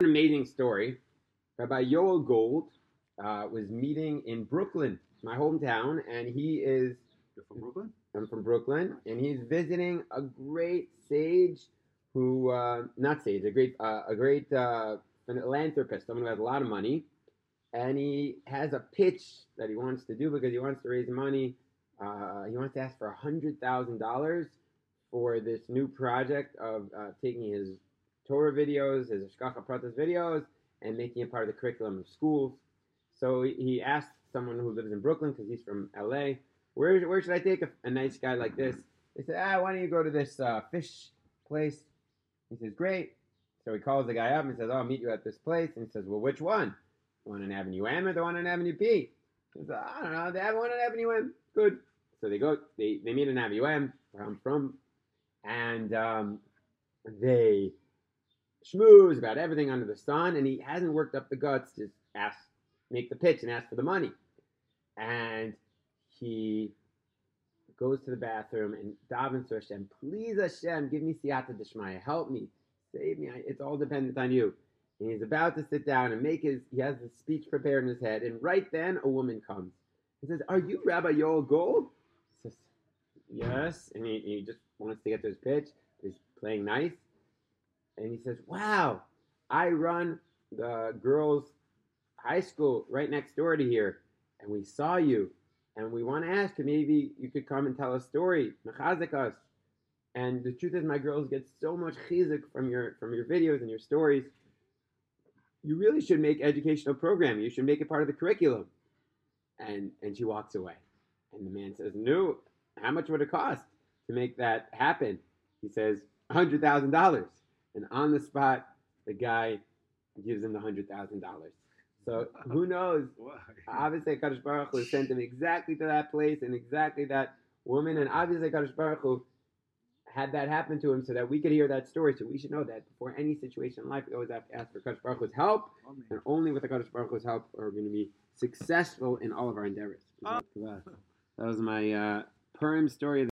An amazing story. Rabbi Yoel Gold uh, was meeting in Brooklyn, my hometown, and he is. You're from Brooklyn? I'm from Brooklyn, and he's visiting a great sage who, uh, not sage, a great, uh, a great uh, philanthropist, someone who has a lot of money, and he has a pitch that he wants to do because he wants to raise money. Uh, he wants to ask for hundred thousand dollars for this new project of uh, taking his Torah videos, his Hashgacha Pratis videos, and making it part of the curriculum of schools. So he- asked someone who lives in Brooklyn because he's from LA, where where should I take a, a nice guy like this? They said, ah, why don't you go to this uh, fish place? He says, great. So he calls the guy up and says, oh, I'll meet you at this place. And he says, well, which one? The one on Avenue M or the one on Avenue B? He says, I don't know. Have one on Avenue M. Good. So they go, they, they meet on Avenue M, where I'm from, and um, they schmooze about everything under the sun, and he hasn't worked up the guts to ask, make the pitch and ask for the money. And he goes to the bathroom and davens to Hashem, please Hashem, give me siyata d'shmaya, help me, save me, it's all dependent on you. And he's about to sit down and make his, he has the speech prepared in his head, and right then a woman comes. He says, are you Rabbi Yoel Gold? He says, yes, and he, he just wants to get to his pitch, he's playing nice, and he says, wow, I run the girls' high school right next door to here, and we saw you, and we want to ask you maybe you could come and tell a story, us. And the truth is, my girls get so much chizik from your from your videos and your stories. You really should make educational programming. You should make it part of the curriculum. And and she walks away, and the man says, "No, how much would it cost to make that happen?" He says, hundred thousand dollars." And on the spot, the guy gives him the hundred thousand dollars. So who knows? Obviously, Kadosh Baruch Hu sent him exactly to that place and exactly that woman, and obviously Kadosh Baruch Hu had that happen to him so that we could hear that story. So we should know that before any situation in life, we always have to ask for Kadosh Baruch Hu's help, Amen. and only with the Kadosh Baruch Hu's help are we going to be successful in all of our endeavors. Ah. That was my uh, Purim story.